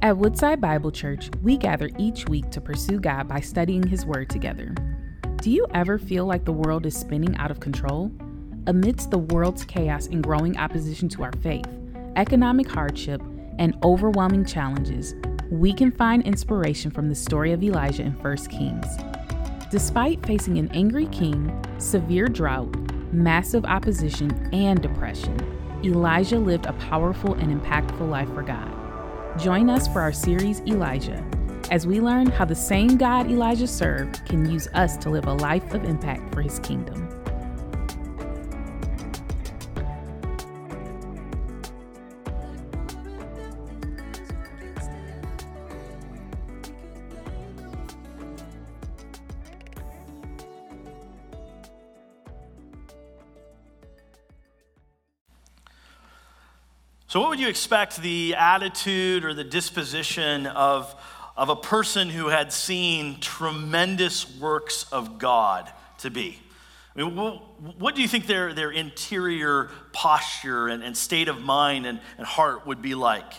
At Woodside Bible Church, we gather each week to pursue God by studying His Word together. Do you ever feel like the world is spinning out of control? Amidst the world's chaos and growing opposition to our faith, economic hardship, and overwhelming challenges, we can find inspiration from the story of Elijah in 1 Kings. Despite facing an angry king, severe drought, massive opposition, and depression, Elijah lived a powerful and impactful life for God. Join us for our series, Elijah, as we learn how the same God Elijah served can use us to live a life of impact for his kingdom. So, what would you expect the attitude or the disposition of, of a person who had seen tremendous works of God to be? I mean, what do you think their, their interior posture and, and state of mind and, and heart would be like?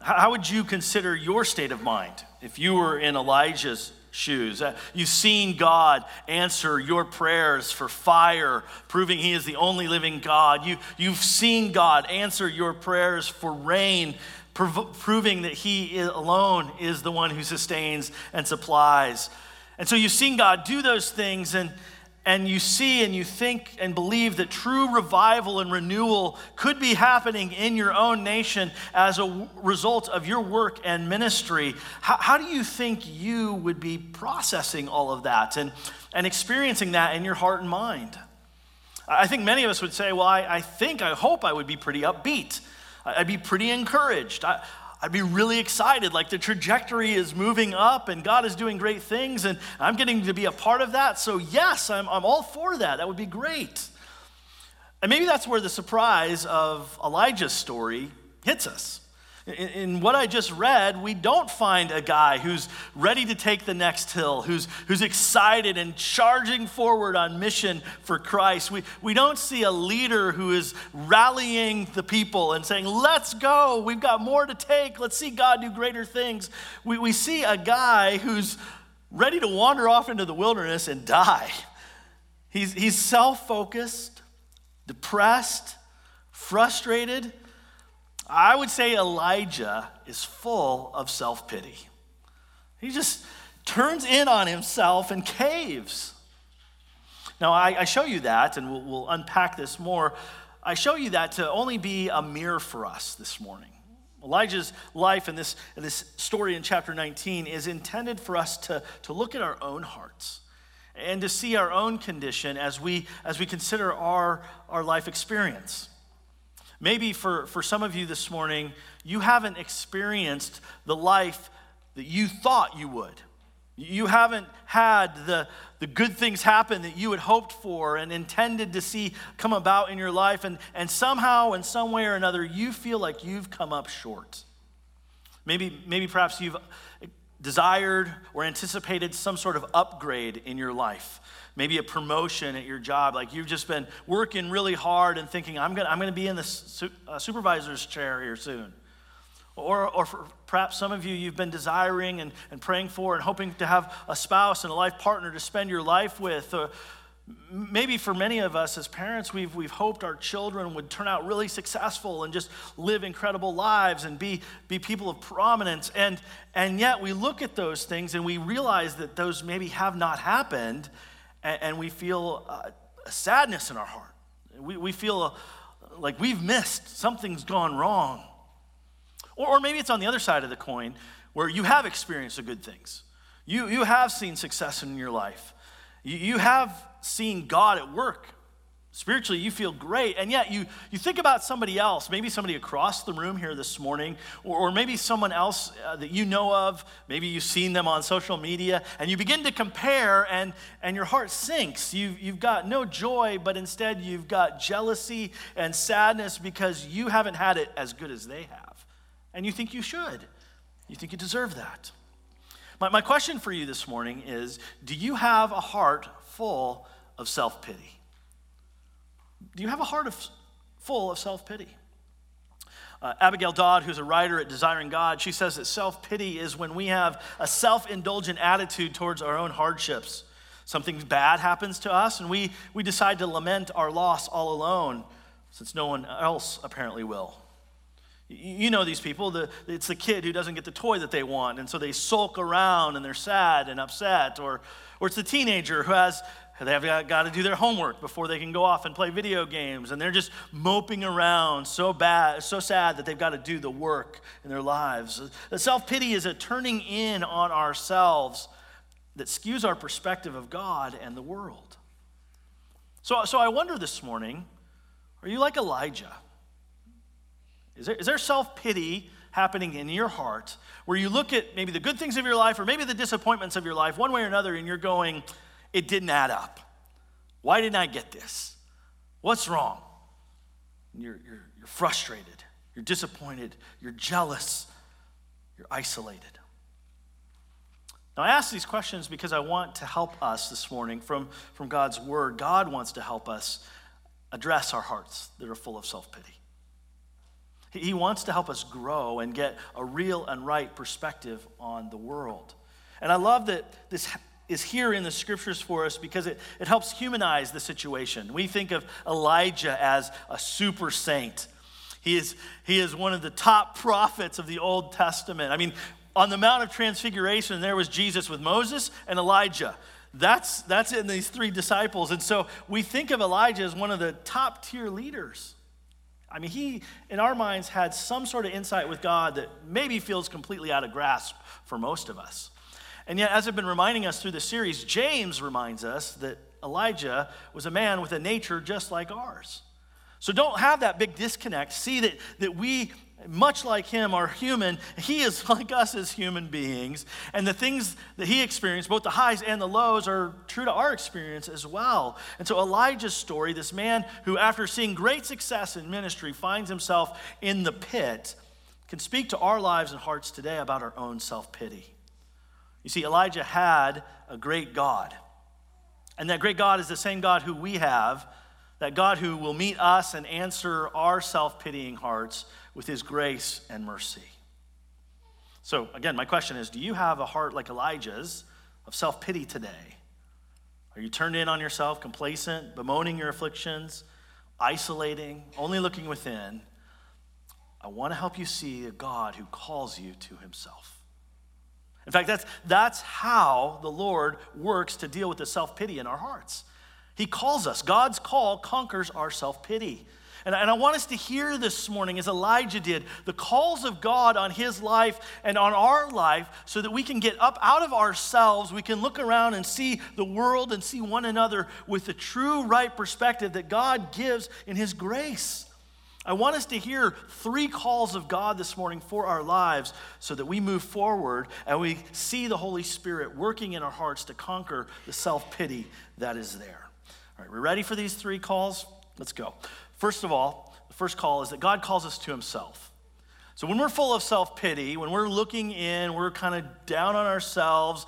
How would you consider your state of mind if you were in Elijah's shoes. Uh, you've seen God answer your prayers for fire, proving He is the only living God. You, you've seen God answer your prayers for rain, prov- proving that He alone is the one who sustains and supplies. And so you've seen God do those things, and and you see and you think and believe that true revival and renewal could be happening in your own nation as a result of your work and ministry, how, how, do you think you would be processing all of that and, and experiencing that in your heart and mind? I think many of us would say, well, I, I think, I hope I would be pretty upbeat. I'd be pretty encouraged. I, I'd be really excited. Like the trajectory is moving up and God is doing great things and I'm getting to be a part of that. So, yes, I'm, I'm all for that. That would be great. And maybe that's where the surprise of Elijah's story hits us. In, what I just read, we don't find a guy who's ready to take the next hill, who's, who's excited and charging forward on mission for Christ. We, we don't see a leader who is rallying the people and saying, Let's go, we've got more to take, let's see God do greater things. We, we see a guy who's ready to wander off into the wilderness and die. He's, he's self focused, depressed, frustrated I would say Elijah is full of self pity. He just turns in on himself and caves. Now, I, I show you that, and we'll, we'll unpack this more. I show you that to only be a mirror for us this morning. Elijah's life and this, this story in chapter 19 is intended for us to, to look at our own hearts and to see our own condition as we, as we consider our, our life experience. Maybe for, for some of you this morning, you haven't experienced the life that you thought you would. You haven't had the, the good things happen that you had hoped for and intended to see come about in your life. And, and somehow, in some way or another, you feel like you've come up short. Maybe, maybe perhaps you've desired or anticipated some sort of upgrade in your life maybe a promotion at your job. Like you've just been working really hard and thinking, I'm going to I'm to be in the su- uh, supervisor's chair here soon. Or, or perhaps some of you, you've been desiring and, and praying for and hoping to have a spouse and a life partner to spend your life with. Or maybe for many of us as parents, we've, we've hoped our children would turn out really successful and just live incredible lives and be, be people of prominence. And, and yet we look at those things and we realize that those maybe have not happened and, and we feel uh, a sadness in our heart. We, we feel a, like we've missed, something's gone wrong. Or, or maybe it's on the other side of the coin where you have experienced the good things. You, you have seen success in your life. You, you have seen God at work Spiritually, you feel great, and yet you, you think about somebody else, maybe somebody across the room here this morning, or, or maybe someone else uh, that you know of, maybe you've seen them on social media, and you begin to compare, and, and your heart sinks. You, you've got no joy, but instead you've got jealousy and sadness because you haven't had it as good as they have. And you think you should, you think you deserve that. My, my question for you this morning is Do you have a heart full of self pity? Do you have a heart of, full of self pity? Uh, Abigail Dodds, who's a writer at Desiring God, she says that self pity is when we have a self indulgent attitude towards our own hardships. Something bad happens to us, and we, we decide to lament our loss all alone, since no one else apparently will. You know these people. The, it's the kid who doesn't get the toy that they want, and so they sulk around and they're sad and upset. Or, or it's the teenager who has they have got, got to do their homework before they can go off and play video games, and they're just moping around so bad, so sad that they've got to do the work in their lives. The self pity is a turning in on ourselves that skews our perspective of God and the world. So, so I wonder this morning are you like Elijah? Is there, is there self pity happening in your heart where you look at maybe the good things of your life or maybe the disappointments of your life, one way or another, and you're going, it didn't add up? Why didn't I get this? What's wrong? You're, you're, you're frustrated, you're disappointed, you're jealous, you're isolated. Now, I ask these questions because I want to help us this morning from, from God's word. God wants to help us address our hearts that are full of self pity. He wants to help us grow and get a real and right perspective on the world. And I love that this is here in the scriptures for us because it, it helps humanize the situation. We think of Elijah as a super saint. He is, he is one of the top prophets of the Old Testament. I mean, on the Mount of Transfiguration, there was Jesus with Moses and Elijah. That's, that's in these three disciples. And so we think of Elijah as one of the top tier leaders. I mean, he, in our minds, had some sort of insight with God that maybe feels completely out of grasp for most of us. And yet, as I've been reminding us through the series, James reminds us that Elijah was a man with a nature just like ours. So don't have that big disconnect. See that, that we much like him, are human. He is like us as human beings. And the things that he experienced, both the highs and the lows, are true to our experience as well. And so Elijah's story, this man who, after seeing great success in ministry, finds himself in the pit, can speak to our lives and hearts today about our own self pity. You see, Elijah had a great God. And that great God is the same God who we have, that God who will meet us and answer our self pitying hearts with his grace and mercy. So, again, my question is do you have a heart like Elijah's of self pity today? Are you turned in on yourself, complacent, bemoaning your afflictions, isolating, only looking within? I want to help you see a God who calls you to himself. In fact, that's, that's how the Lord works to deal with the self pity in our hearts. He calls us. God's call conquers our self pity. And, I want us to hear this morning, as Elijah did, the calls of God on his life and on our life so that we can get up out of ourselves. We can look around and see the world and see one another with the true, right perspective that God gives in his grace. I want us to hear three calls of God this morning for our lives so that we move forward and we see the Holy Spirit working in our hearts to conquer the self pity that is there. All right, we ready for these three calls? Let's go. First of all, the first call is that God calls us to himself. So when we're full of self pity, when we're looking in, we're kind of down on ourselves,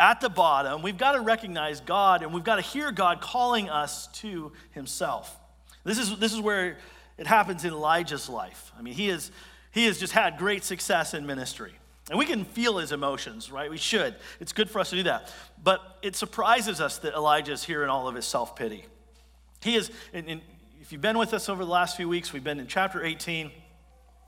at the bottom, we've got to recognize God and we've got to hear God calling us to himself. This is, this is where it happens in Elijah's life. I mean, he, is, he has just had great success in ministry. And we can feel his emotions, right? We should. It's good for us to do that. But it surprises us that Elijah is here in all of his self pity. He is, in, in, if you've been with us over the last few weeks, we've been in chapter 18.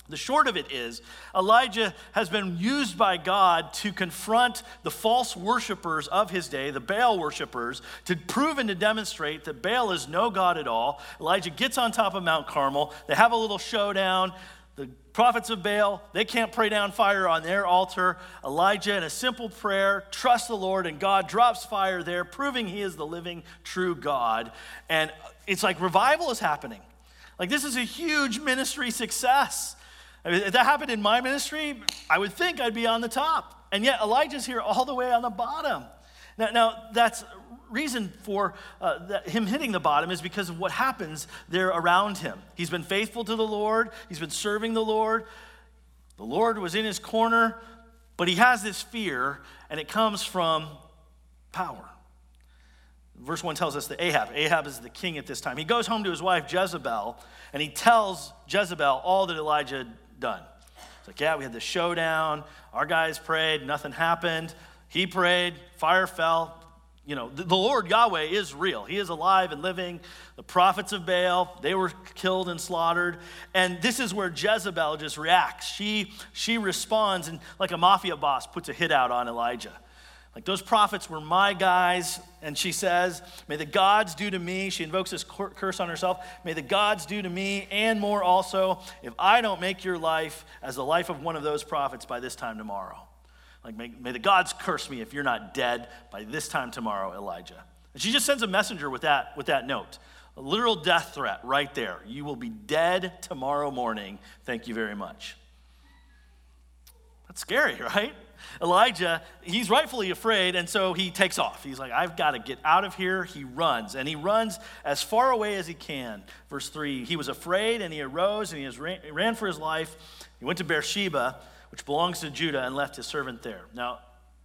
The short of it is, Elijah has been used by God to confront the false worshippers of his day, the Baal worshippers, to prove and to demonstrate that Baal is no God at all. Elijah gets on top of Mount Carmel. They have a little showdown. The prophets of Baal, they can't pray down fire on their altar. Elijah, in a simple prayer, trusts the Lord, and God drops fire there, proving he is the living, true God. And it's like revival is happening. Like, this is a huge ministry success. I mean, if that happened in my ministry, I would think I'd be on the top. And yet, Elijah's here all the way on the bottom. Now, now that's reason for uh, that, him hitting the bottom is because of what happens there around him. He's been faithful to the Lord, he's been serving the Lord. The Lord was in his corner, but he has this fear, and it comes from power. verse 1 tells us that Ahab, Ahab is the king at this time. He goes home to his wife Jezebel and he tells Jezebel all that Elijah had done. It's like, yeah, we had the showdown. Our guys prayed, nothing happened. He prayed, fire fell. You know, the, Lord Yahweh is real. He is alive and living. The prophets of Baal, they were killed and slaughtered. And this is where Jezebel just reacts. She, she responds and, like a mafia boss, puts a hit out on Elijah. Like those prophets were my guys. And she says, May the gods do to me, she invokes this curse on herself, may the gods do to me and more also if I don't make your life as the life of one of those prophets by this time tomorrow. Like, may, may the gods curse me if you're not dead by this time tomorrow, Elijah. And she just sends a messenger with that, with that note. A literal death threat right there. You will be dead tomorrow morning. Thank you very much. That's scary, right? Elijah, he's rightfully afraid, and so he takes off. He's like, I've got to get out of here. He runs, and he runs as far away as he can. Verse 3 He was afraid, and he arose, and he ran for his life. He went to Beersheba, which belongs to Judah, and left his servant there. Now,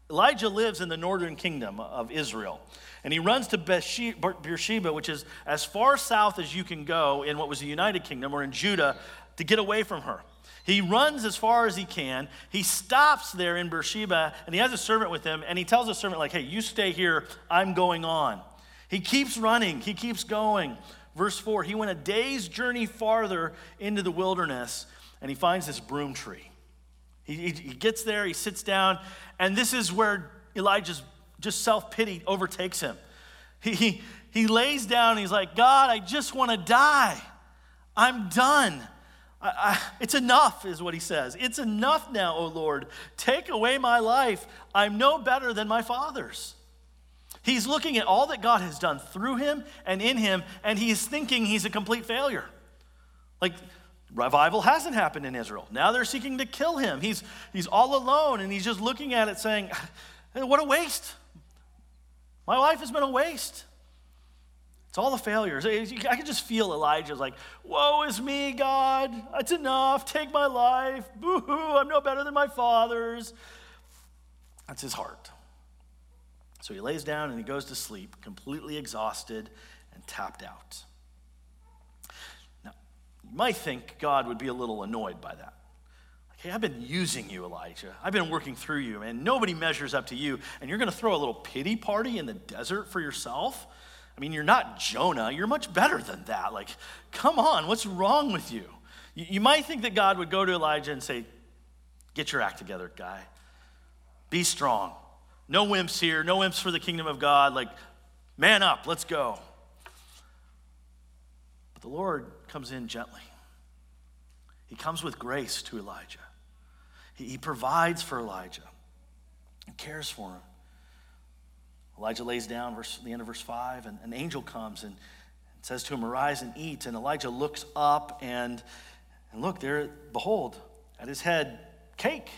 Elijah lives in the northern kingdom of Israel. And he runs to Beersheba, which is as far south as you can go in what was the United Kingdom or in Judah, to get away from her. He runs as far as he can. He stops there in Beersheba and he has a servant with him and he tells the servant, like, hey, you stay here, I'm going on. He keeps running, he keeps going. Verse 4 he went a day's journey farther into the wilderness and he finds this broom tree. He, he, gets there, he sits down, and this is where Elijah's just self pity overtakes him. He, he, he lays down, he's like, God, I just want to die. I'm done. I, I, it's enough, is what he says. It's enough now, O Lord. Take away my life. I'm no better than my father's. He's looking at all that God has done through him and in him, and he's thinking he's a complete failure. Like, revival hasn't happened in Israel. Now they're seeking to kill him. He's, he's all alone, and he's just looking at it saying, What a waste. My life has been a waste. It's all the failures. I can just feel Elijah's like, Woe is me, God. It's enough. Take my life. Boo hoo. I'm no better than my father's. That's his heart. So he lays down and he goes to sleep, completely exhausted and tapped out. You might think God would be a little annoyed by that. Like, hey, I've been using you, Elijah. I've been working through you, and nobody measures up to you, and you're going to throw a little pity party in the desert for yourself? I mean, you're not Jonah. You're much better than that. Like, come on, what's wrong with you? You, you might think that God would go to Elijah and say, Get your act together, guy. Be strong. No wimps here. No wimps for the kingdom of God. Like, man up. Let's go. But the Lord comes in gently. He comes with grace to Elijah. He, he provides for Elijah and cares for him. Elijah lays down, verse, the end of verse 5, and an angel comes and says to him, Arise and eat. And Elijah looks up, and, and look, there, behold, at his head, cake.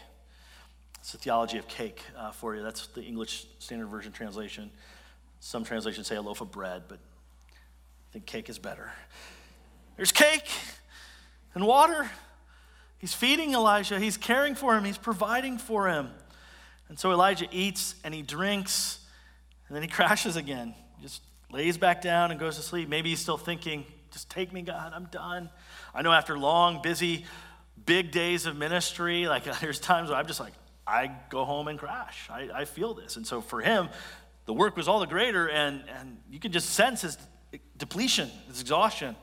It's the theology of cake uh, for you. That's the English Standard Version translation. Some translations say a loaf of bread, but I think cake is better. There's cake and water. He's feeding Elijah, he's caring for him, he's providing for him. And so Elijah eats and he drinks. And then he crashes again, He just lays back down and goes to sleep. Maybe he's still thinking, just take me, God, I'm done. I know after long, busy, big days of ministry, like there's times where I'm just like, I go home and crash. I, I feel this. And so for him, the work was all the greater, and, and you could just sense his depletion, his exhaustion.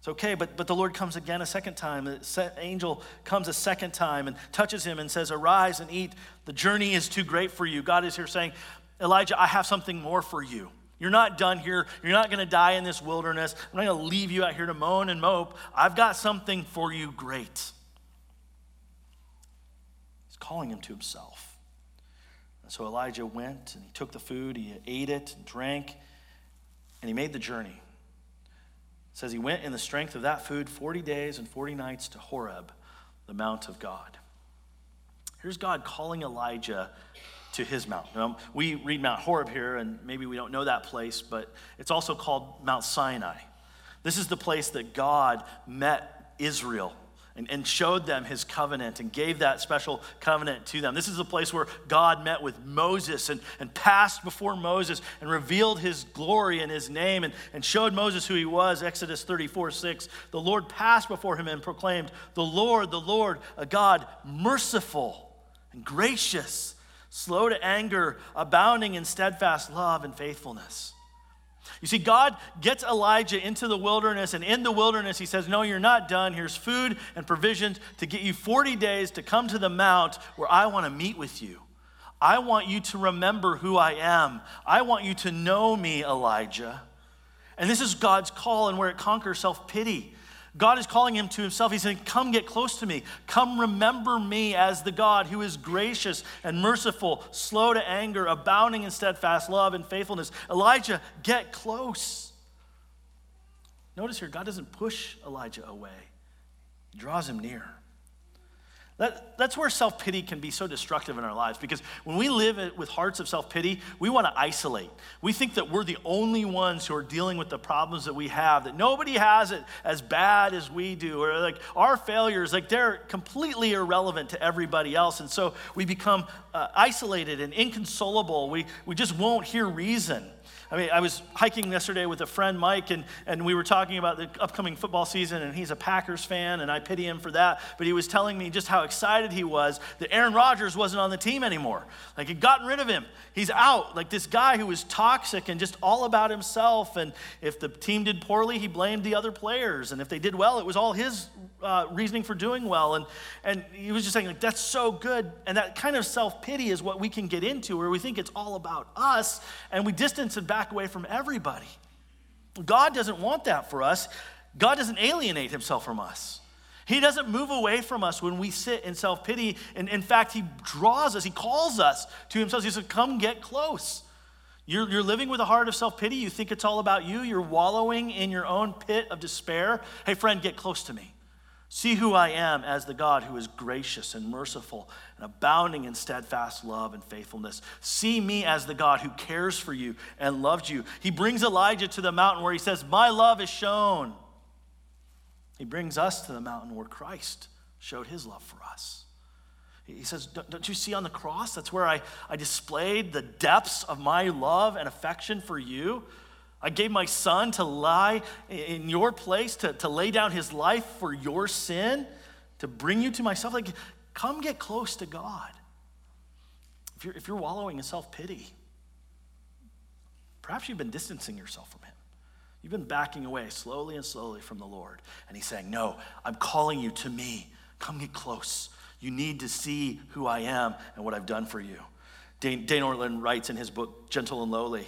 It's okay, but, but the Lord comes again a second time. The angel comes a second time and touches him and says, Arise and eat. The journey is too great for you. God is here saying, Elijah, I have something more for you. You're not done here. You're not going to die in this wilderness. I'm not going to leave you out here to moan and mope. I've got something for you great. He's calling him to himself. And so Elijah went and he took the food, he ate it, and drank, and he made the journey. Says he went in the strength of that food 40 days and 40 nights to Horeb, the mount of God. Here's God calling Elijah to his mount. Um, we read Mount Horeb here, and maybe we don't know that place, but it's also called Mount Sinai. This is the place that God met Israel and, and showed them his covenant and gave that special covenant to them. This is the place where God met with Moses and, and passed before Moses and revealed his glory and his name and, and showed Moses who he was. Exodus 34 6. The Lord passed before him and proclaimed, The Lord, the Lord, a God merciful and gracious, slow to anger, abounding in steadfast love and faithfulness you see, God gets Elijah into the wilderness, and in the wilderness, he says, No, you're not done. Here's food and provisions to get you 40 days to come to the mount where I want to meet with you. I want you to remember who I am. I want you to know me, Elijah. And this is God's call and where it conquers self pity. God is calling him to himself. He's saying, Come get close to me. Come remember me as the God who is gracious and merciful, slow to anger, abounding in steadfast love and faithfulness. Elijah, get close. Notice here, God doesn't push Elijah away, he draws him near. That, that's where self pity can be so destructive in our lives because when we live with hearts of self pity, we want to isolate. We think that we're the only ones who are dealing with the problems that we have, that nobody has it as bad as we do, or like our failures, like they're completely irrelevant to everybody else. And so we become uh, isolated and inconsolable. We, we just won't hear reason. I mean, I was hiking yesterday with a friend, Mike, and, and we were talking about the upcoming football season, and he's a Packers fan, and I pity him for that. But he was telling me just how excited he was that Aaron Rodgers wasn't on the team anymore. Like, he'd gotten rid of him. He's out. Like, this guy who was toxic and just all about himself. And if the team did poorly, he blamed the other players. And if they did well, it was all his uh, reasoning for doing well. And, and he was just saying, like, that's so good. And that kind of self pity is what we can get into, where we think it's all about us and we distance and back away from everybody. God doesn't want that for us. God doesn't alienate himself from us. He doesn't move away from us when we sit in self pity. And in fact, He draws us, He calls us to Himself. He says, Come get close. You're, you're living with a heart of self pity. You think it's all about you. You're wallowing in your own pit of despair. Hey, friend, get close to me. See who I am as the God who is gracious and merciful and abounding in steadfast love and faithfulness. See me as the God who cares for you and loves you. He brings Elijah to the mountain where he says, My love is shown. He brings us to the mountain where Christ showed his love for us. He says, Don't you see on the cross? That's where I, I displayed the depths of my love and affection for you. I gave my son to lie in your place, to, to lay down his life for your sin, to bring you to myself. Like, come get close to God. If you're, if you're wallowing in self pity, perhaps you've been distancing yourself from him. You've been backing away slowly and slowly from the Lord. And he's saying, No, I'm calling you to me. Come get close. You need to see who I am and what I've done for you. Dane, Dane Ortlund writes in his book, Gentle and Lowly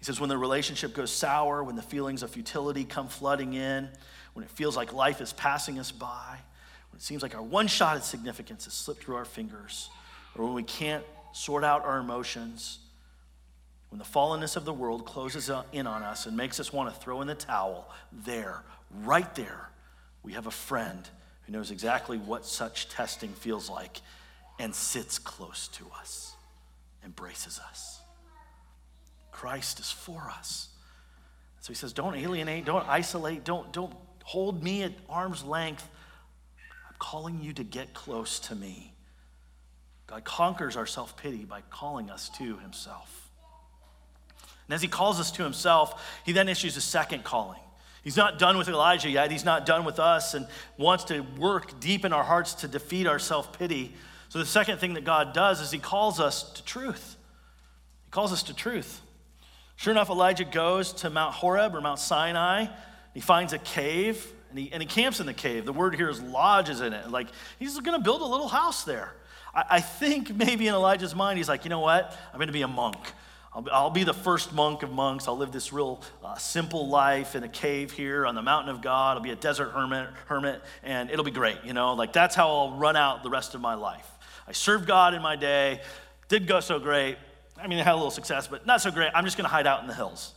he says, when the relationship goes sour, when the feelings of futility come flooding in, when it feels like life is passing us by, when it seems like our one shot at significance has slipped through our fingers, or when we can't sort out our emotions, when the fallenness of the world closes in on us and makes us want to throw in the towel, there, right there, we have a friend who knows exactly what such testing feels like and sits close to us, embraces us. Christ is for us. So he says, don't alienate, don't isolate, don't, don't hold me at arm's length. I'm calling you to get close to me. God conquers our self pity by calling us to himself. And as he calls us to himself, he then issues a second calling. He's not done with Elijah yet. He's not done with us and wants to work deep in our hearts to defeat our self pity. So, the second thing that God does is he calls us to truth. He calls us to truth. Sure enough, Elijah goes to Mount Horeb or Mount Sinai. He finds a cave and he, and he camps in the cave. The word here is lodges in it. Like he's going to build a little house there. I, I, think maybe in Elijah's mind, he's like, you know what? I'm going to be a monk. I'll, I'll, be the first monk of monks. I'll live this real uh, simple life in a cave here on the mountain of God. I'll be a desert hermit, hermit, and it'll be great. You know, like that's how I'll run out the rest of my life. I served God in my day, did go so great. I mean, they had a little success, but not so great. I'm just going to hide out in the hills.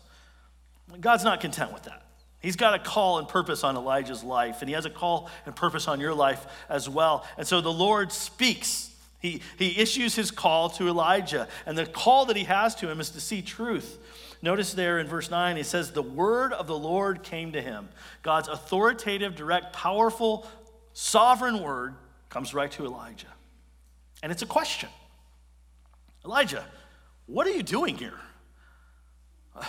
God's not content with that. He's got a call and purpose on Elijah's life, and he has a call and purpose on your life as well. And so the Lord speaks. He, he issues his call to Elijah, and the call that he has to him is to see truth. Notice there in verse 9, he says, The word of the Lord came to him. God's authoritative, direct, powerful sovereign word comes right to Elijah. And it's a question Elijah, what are you doing here?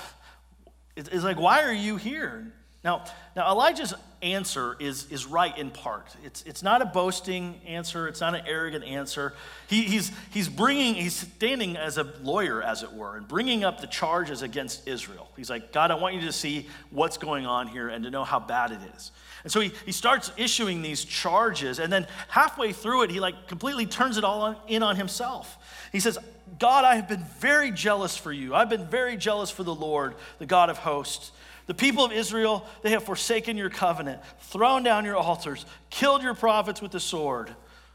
It's like, why are you here? Now, now Elijah's answer is, is right in part. It's, it's not a boasting answer, it's not an arrogant answer. He, he's, he's bringing, he's standing as a lawyer, as it were, and bringing up the charges against Israel. He's like, God, I want you to see what's going on here and to know how bad it is. And so he, he starts issuing these charges, and then halfway through it, he like completely turns it all on, in on himself. He says, God, I have been very jealous for you. I've been very jealous for the Lord, the God of hosts. The people of Israel, they have forsaken your covenant, thrown down your altars, killed your prophets with the sword.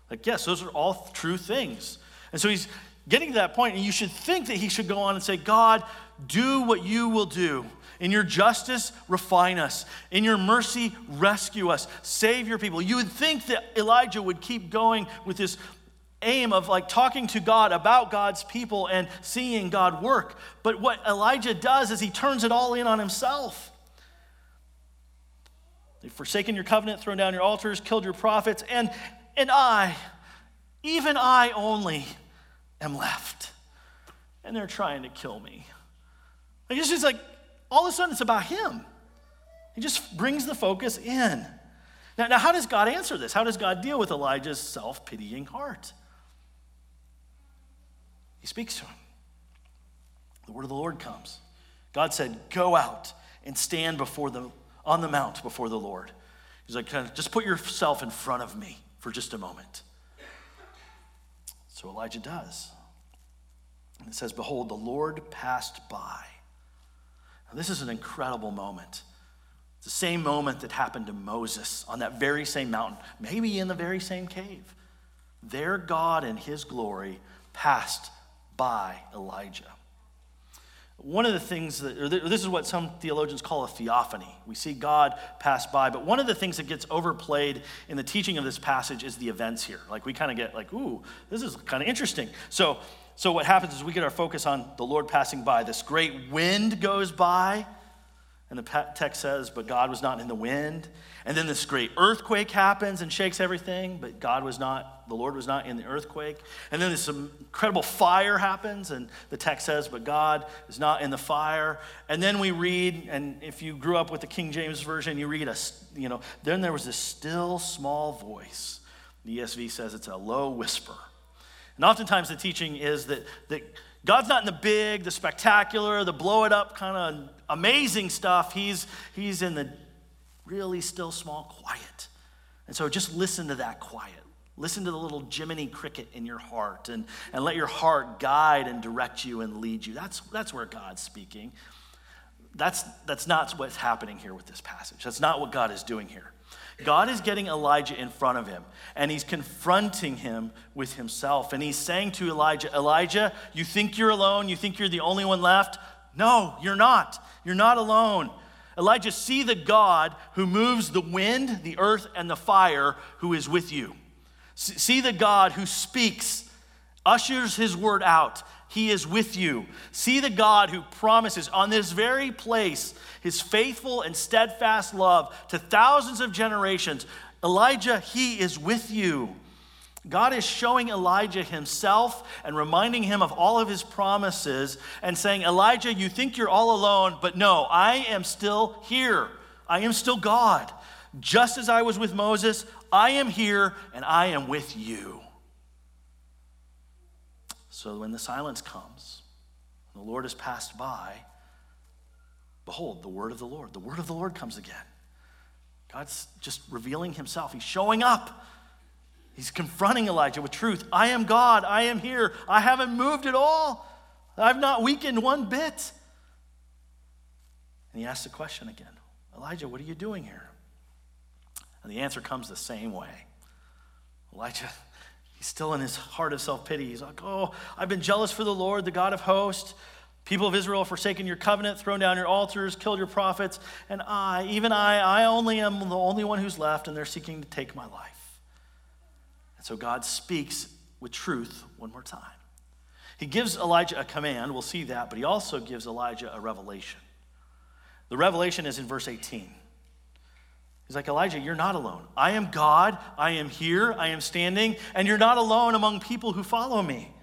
Like, yes, those are all true things. And so he's getting to that point, and you should think that he should go on and say, God, do what you will do. In your justice, refine us. In your mercy, rescue us. Save your people. You would think that Elijah would keep going with this aim of like talking to God about God's people and seeing God work. But what Elijah does is he turns it all in on himself. They've forsaken your covenant, thrown down your altars, killed your prophets, and, and I, even I only, am left. And they're trying to kill me. Like it's just like all of a sudden it's about him. He just brings the focus in. Now, now how does God answer this? How does God deal with Elijah's self pitying heart? He speaks to him. The word of the Lord comes. God said, Go out and stand before the, on the mount before the Lord. He's like, Just put yourself in front of me for just a moment. So Elijah does. And it says, Behold, the Lord passed by. Now, this is an incredible moment. It's the same moment that happened to Moses on that very same mountain, maybe in the very same cave. There, God in his glory passed by Elijah. One of the things that, or this is what some theologians call a theophany. We see God pass by, but one of the things that gets overplayed in the teaching of this passage is the events here. Like we kind of get like, ooh, this is kind of interesting. So, so what happens is we get our focus on the Lord passing by. This great wind goes by, and the text says, but God was not in the wind. And then this great earthquake happens and shakes everything, but God was not, the Lord was not in the earthquake. And then this incredible fire happens, and the text says, but God is not in the fire. And then we read, and if you grew up with the King James Version, you read a, you know, then there was this still small voice. The ESV says it's a low whisper. And oftentimes the teaching is that, that God's not in the big, the spectacular, the blow it up kind of amazing stuff. He's, he's in the really still small quiet. And so just listen to that quiet. Listen to the little Jiminy cricket in your heart and, and let your heart guide and direct you and lead you. That's, that's where God's speaking. That's, that's not what's happening here with this passage. That's not what God is doing here. God is getting Elijah in front of him and he's confronting him with himself. And he's saying to Elijah, Elijah, you think you're alone? You think you're the only one left? No, you're not. You're not alone. Elijah, see the God who moves the wind, the earth, and the fire who is with you. See the God who speaks, ushers his word out. He is with you. See the God who promises on this very place his faithful and steadfast love to thousands of generations. Elijah, he is with you. God is showing Elijah himself and reminding him of all of his promises and saying, Elijah, you think you're all alone, but no, I am still here. I am still God. Just as I was with Moses, I am here and I am with you. So when the silence comes, the Lord has passed by, behold, the word of the Lord. The word of the Lord comes again. God's just revealing himself, He's showing up. He's confronting Elijah with truth. I am God. I am here. I haven't moved at all. I've not weakened one bit. And he asks the question again Elijah, what are you doing here? And the answer comes the same way. Elijah, he's still in his heart of self pity. He's like, Oh, I've been jealous for the Lord, the God of hosts. People of Israel have forsaken your covenant, thrown down your altars, killed your prophets, and I, even I, I only am the only one who's left, and they're seeking to take my life. And so God speaks with truth one more time. He gives Elijah a command, we'll see that, but he also gives Elijah a revelation. The revelation is in verse 18. He's like, Elijah, you're not alone. I am God. I am here. I am standing. And you're not alone among people who follow me.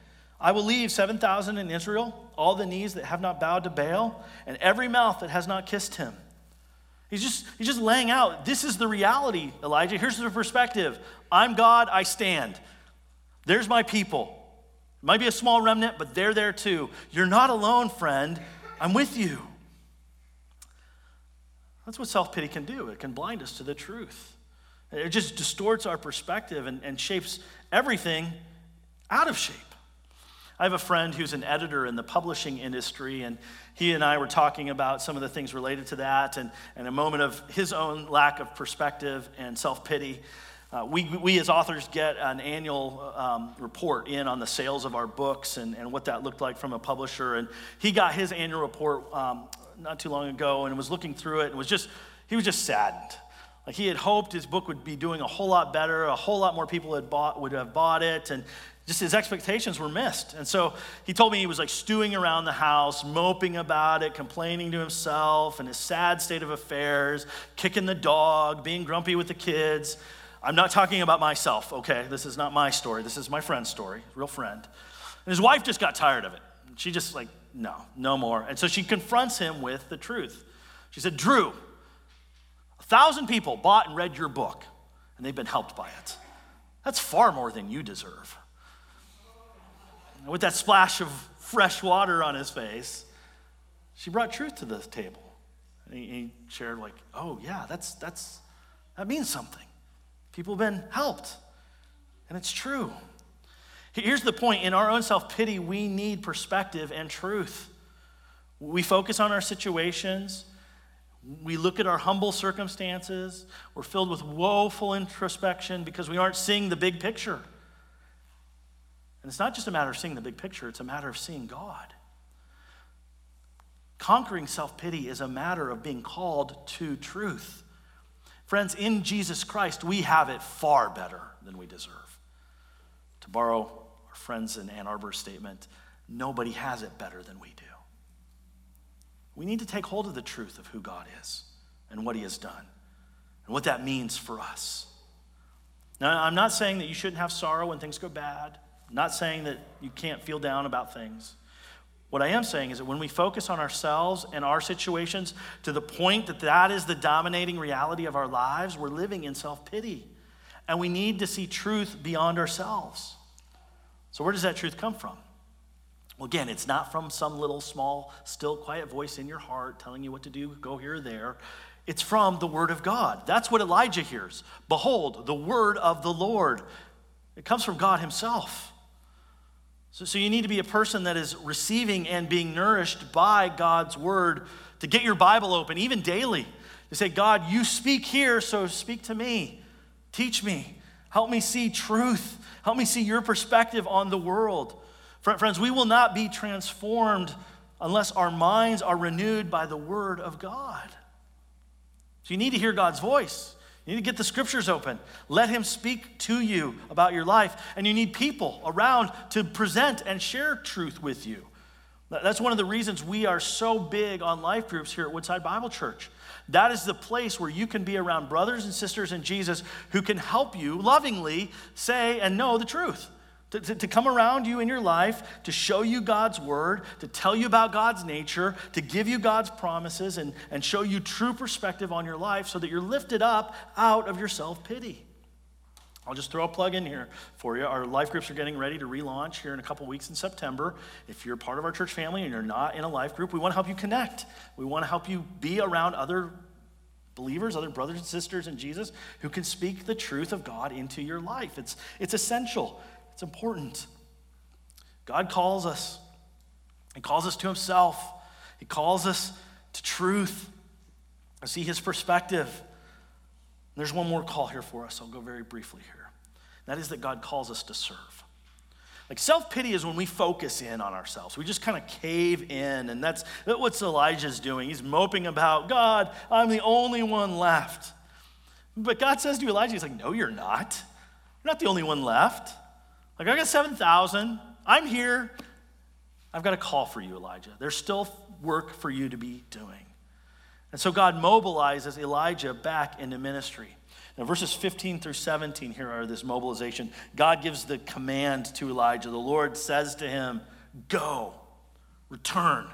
I will leave 7,000 in Israel, all the knees that have not bowed to Baal, and every mouth that has not kissed him. He's just, he's just laying out this is the reality, Elijah. Here's the perspective I'm God, I stand. There's my people. It might be a small remnant, but they're there too. You're not alone, friend. I'm with you. That's what self pity can do. It can blind us to the truth. It just distorts our perspective and, and shapes everything out of shape. I have a friend who's an editor in the publishing industry, and he and I were talking about some of the things related to that and, and a moment of his own lack of perspective and self pity. Uh, we, we as authors get an annual um, report in on the sales of our books and, and what that looked like from a publisher. And he got his annual report um, not too long ago and was looking through it and was just, he was just saddened. Like he had hoped his book would be doing a whole lot better, a whole lot more people had bought, would have bought it, and just his expectations were missed. And so he told me he was like stewing around the house, moping about it, complaining to himself and his sad state of affairs, kicking the dog, being grumpy with the kids. I'm not talking about myself, okay? This is not my story. This is my friend's story, real friend. And his wife just got tired of it. She just, like, no, no more. And so she confronts him with the truth. She said, Drew, a thousand people bought and read your book, and they've been helped by it. That's far more than you deserve. And with that splash of fresh water on his face, she brought truth to the table. And he, he shared, like, oh, yeah, that's, that's, that means something. People have been helped. And it's true. Here's the point in our own self pity, we need perspective and truth. We focus on our situations. We look at our humble circumstances. We're filled with woeful introspection because we aren't seeing the big picture. And it's not just a matter of seeing the big picture, it's a matter of seeing God. Conquering self pity is a matter of being called to truth. Friends, in Jesus Christ, we have it far better than we deserve. To borrow friends in Ann Arbor statement, nobody has it better than we do. We need to take hold of the truth of who God is and what He has done and what that means for us. Now, I'm not saying that you shouldn't have sorrow when things go bad, I'm not saying that you can't feel down about things. What I am saying is that when we focus on ourselves and our situations to the point that that is the dominating reality of our lives, we're living in self pity. And we need to see truth beyond ourselves. So, where does that truth come from? Well, again, it's not from some little, small, still, quiet voice in your heart telling you what to do, go here or there. It's from the Word of God. That's what Elijah hears. Behold, the Word of the Lord. It comes from God Himself. So, so you need to be a person that is receiving and being nourished by God's word to get your Bible open, even daily. To say, God, you speak here, so speak to me. Teach me. Help me see truth. Help me see your perspective on the world. Friends, we will not be transformed unless our minds are renewed by the word of God. So you need to hear God's voice. You need to get the scriptures open. Let him speak to you about your life. And you need people around to present and share truth with you. That's one of the reasons we are so big on life groups here at Woodside Bible Church. That is the place where you can be around brothers and sisters in Jesus who can help you lovingly say and know the truth to, to, to, come around you in your life, to show you God's word, to tell you about God's nature, to give you God's promises, and, and show you true perspective on your life so that you're lifted up out of your self pity. I'll just throw a plug in here for you. Our life groups are getting ready to relaunch here in a couple weeks in September. If you're part of our church family and you're not in a life group, we want to help you connect. We want to help you be around other believers, other brothers and sisters in Jesus who can speak the truth of God into your life. It's, it's essential. It's important. God calls us. He calls us to Himself. He calls us to truth. I see His perspective. There's one more call here for us. I'll go very briefly here. That is that God calls us to serve. Like self pity is when we focus in on ourselves. We just kind of cave in, and that's, that's what Elijah's doing. He's moping about, God, I'm the only one left. But God says to Elijah, He's like, No, you're not. You're not the only one left. Like, I got 7,000. I'm here. I've got a call for you, Elijah. There's still work for you to be doing. And so God mobilizes Elijah back into ministry. Now, verses 15 through 17 here are this mobilization. God gives the command to Elijah. The Lord says to him, Go, return.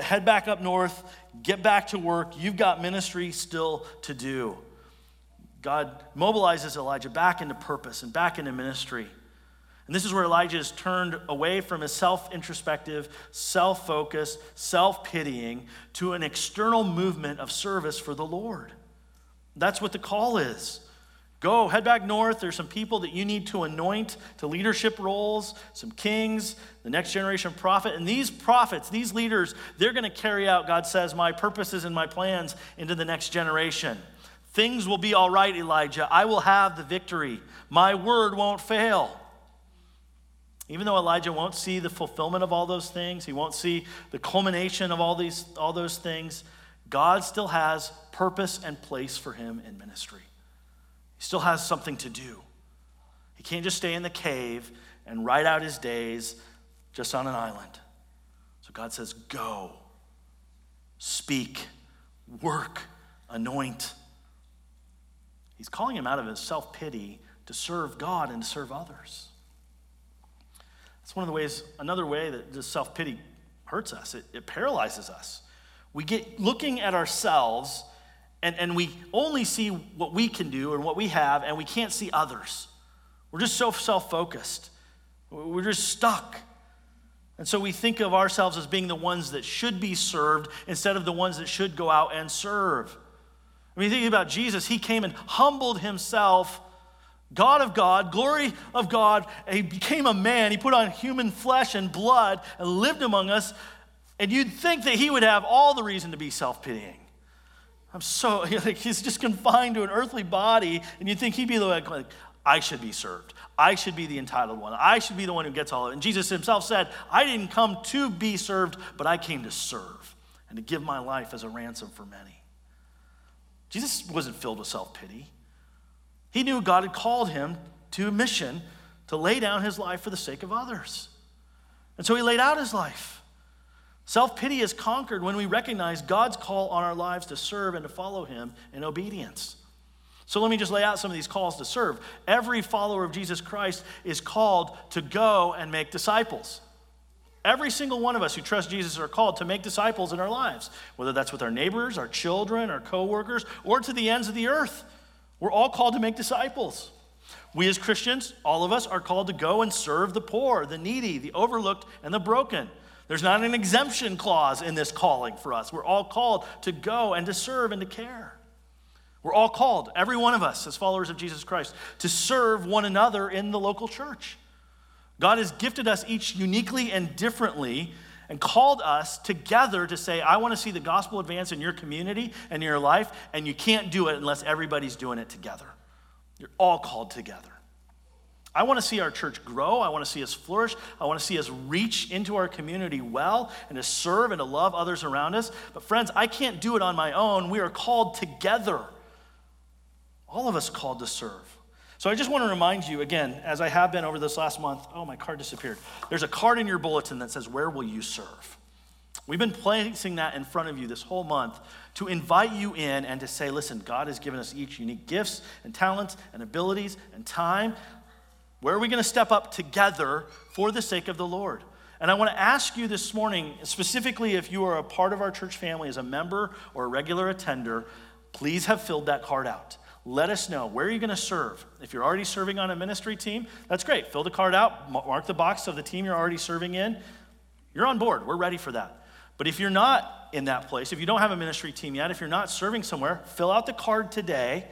Head back up north, get back to work. You've got ministry still to do. God mobilizes Elijah back into purpose and back into ministry. And this is where Elijah is turned away from his self introspective, self focused, self pitying to an external movement of service for the Lord. That's what the call is. Go, head back north. There's some people that you need to anoint to leadership roles, some kings, the next generation prophet. And these prophets, these leaders, they're going to carry out, God says, my purposes and my plans into the next generation. Things will be all right, Elijah. I will have the victory. My word won't fail. Even though Elijah won't see the fulfillment of all those things, he won't see the culmination of all, these, all those things, God still has purpose and place for him in ministry. He still has something to do. He can't just stay in the cave and write out his days just on an island. So God says, Go, speak, work, anoint. He's calling him out of his self pity to serve God and to serve others. That's one of the ways, another way that this self pity hurts us, it, it paralyzes us. We get looking at ourselves and, and we only see what we can do and what we have, and we can't see others. We're just so self focused. We're just stuck. And so we think of ourselves as being the ones that should be served instead of the ones that should go out and serve. I mean, think about Jesus, he came and humbled himself, God of God, glory of God. He became a man. He put on human flesh and blood and lived among us. And you'd think that he would have all the reason to be self pitying. I'm so, like, he's just confined to an earthly body, and you'd think he'd be the like, like, I should be served. I should be the entitled one. I should be the one who gets all of it. And Jesus himself said, I didn't come to be served, but I came to serve and to give my life as a ransom for many. Jesus wasn't filled with self pity. He knew God had called him to a mission to lay down his life for the sake of others. And so he laid out his life. Self pity is conquered when we recognize God's call on our lives to serve and to follow Him in obedience. So let me just lay out some of these calls to serve. Every follower of Jesus Christ is called to go and make disciples. Every single one of us who trust Jesus are called to make disciples in our lives, whether that's with our neighbors, our children, our coworkers, or to the ends of the earth. We're all called to make disciples. We as Christians, all of us, are called to go and serve the poor, the needy, the overlooked, and the broken. There's not an exemption clause in this calling for us. We're all called to go and to serve and to care. We're all called, every one of us as followers of Jesus Christ, to serve one another in the local church. God has gifted us each uniquely and differently and called us together to say, I want to see the gospel advance in your community and your life, and you can't do it unless everybody's doing it together. You're all called together. I want to see our church grow. I want to see us flourish. I want to see us reach into our community well and to serve and to love others around us. But, friends, I can't do it on my own. We are called together. All of us called to serve. So, I just want to remind you again, as I have been over this last month. Oh, my card disappeared. There's a card in your bulletin that says, Where will you serve? We've been placing that in front of you this whole month to invite you in and to say, listen, God has given us each unique gifts and talents and abilities and time. Where are we going to step up together for the sake of the Lord? And I want to ask you this morning, specifically if you are a part of our church family as a member or a regular attender, please have filled that card out. Let us know where you're going to serve. If you're already serving on a ministry team, that's great. Fill the card out, mark the box of the team you're already serving in. You're on board. We're ready for that. But if you're not in that place, if you don't have a ministry team yet, if you're not serving somewhere, fill out the card today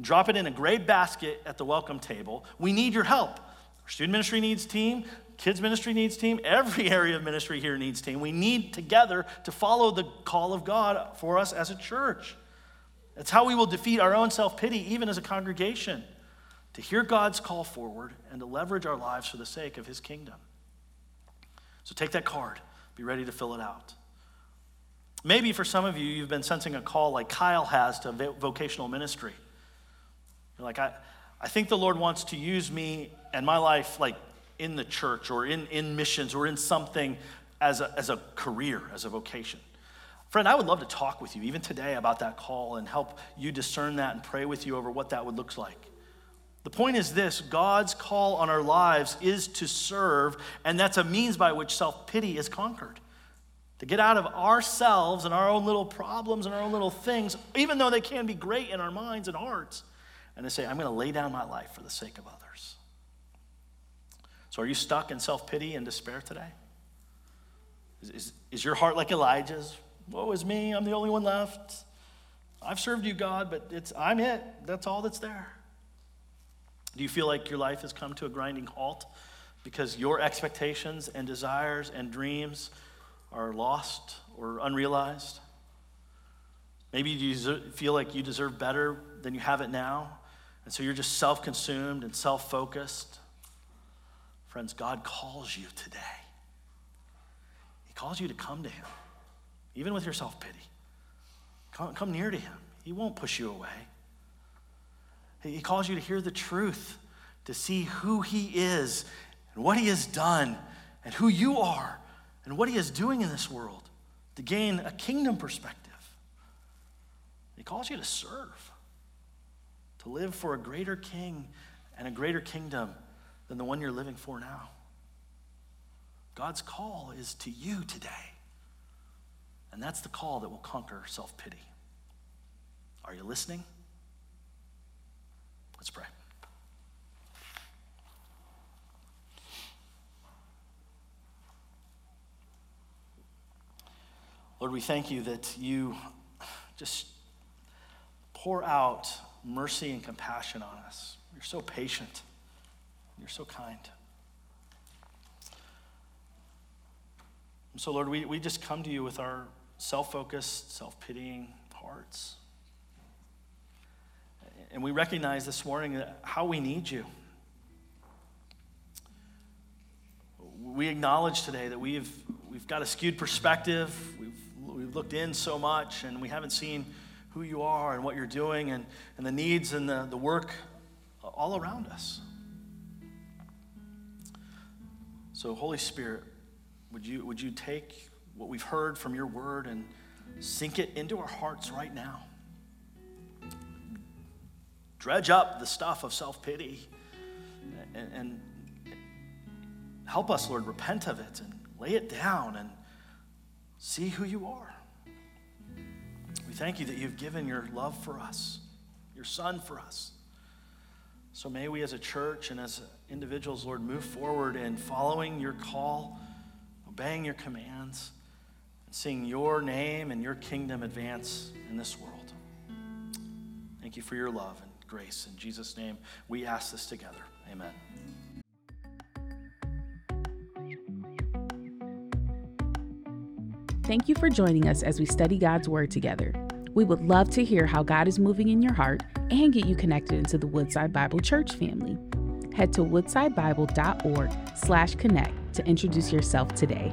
Drop it in a gray basket at the welcome table. We need your help. Our student ministry needs team, kids ministry needs team, every area of ministry here needs team. We need together to follow the call of God for us as a church. That's how we will defeat our own self pity, even as a congregation, to hear God's call forward and to leverage our lives for the sake of His kingdom. So take that card, be ready to fill it out. Maybe for some of you, you've been sensing a call like Kyle has to vocational ministry. You're like, I, I think the Lord wants to use me and my life like in the church or in, in missions or in something as a, as a career, as a vocation. Friend, I would love to talk with you even today about that call and help you discern that and pray with you over what that would look like. The point is this God's call on our lives is to serve, and that's a means by which self pity is conquered. To get out of ourselves and our own little problems and our own little things, even though they can be great in our minds and hearts, and to say, I'm going to lay down my life for the sake of others. So, are you stuck in self pity and despair today? Is, is, is, your heart like Elijah's? Woe is me, I'm the only one left. I've served you, God, but it's, I'm it. That's all that's there. Do you feel like your life has come to a grinding halt because your expectations and desires and dreams are lost or unrealized? Maybe you feel like you deserve better than you have it now, and so you're just self consumed and self focused. Friends, God calls you today. He calls you to come to Him, even with your self pity. Come, come near to Him, He won't push you away. He calls you to hear the truth, to see who He is and what He has done and who you are and what He is doing in this world, to gain a kingdom perspective. He calls you to serve, to live for a greater king and a greater kingdom than the one you're living for now. God's call is to you today. And that's the call that will conquer self pity. Are you listening? Let's pray. Lord, we thank you that you just pour out mercy and compassion on us. You're so patient. You're so kind. So, Lord, we, we just come to you with our self focused, self pitying hearts. And we recognize this morning how we need you. We acknowledge today that we've, we've got a skewed perspective. We've, we've looked in so much and we haven't seen who you are and what you're doing and, and the needs and the, the work all around us. So, Holy Spirit, would you, would you take what we've heard from your word and sink it into our hearts right now? dredge up the stuff of self pity and, and, help us, Lord, repent of it and lay it down and see who you are. We thank you that you've given your love for us, your Son for us. So may we as a church and as individuals, Lord, move forward in following your call, obeying your commands, and seeing your name and your kingdom advance in this world. Thank you for your love and grace. In Jesus' name, we ask this together. Amen. Thank you for joining us as we study God's Word together. We would love to hear how God is moving in your heart and get you connected into the Woodside Bible Church family. Head to woodsidebible.org slash connect to introduce yourself today.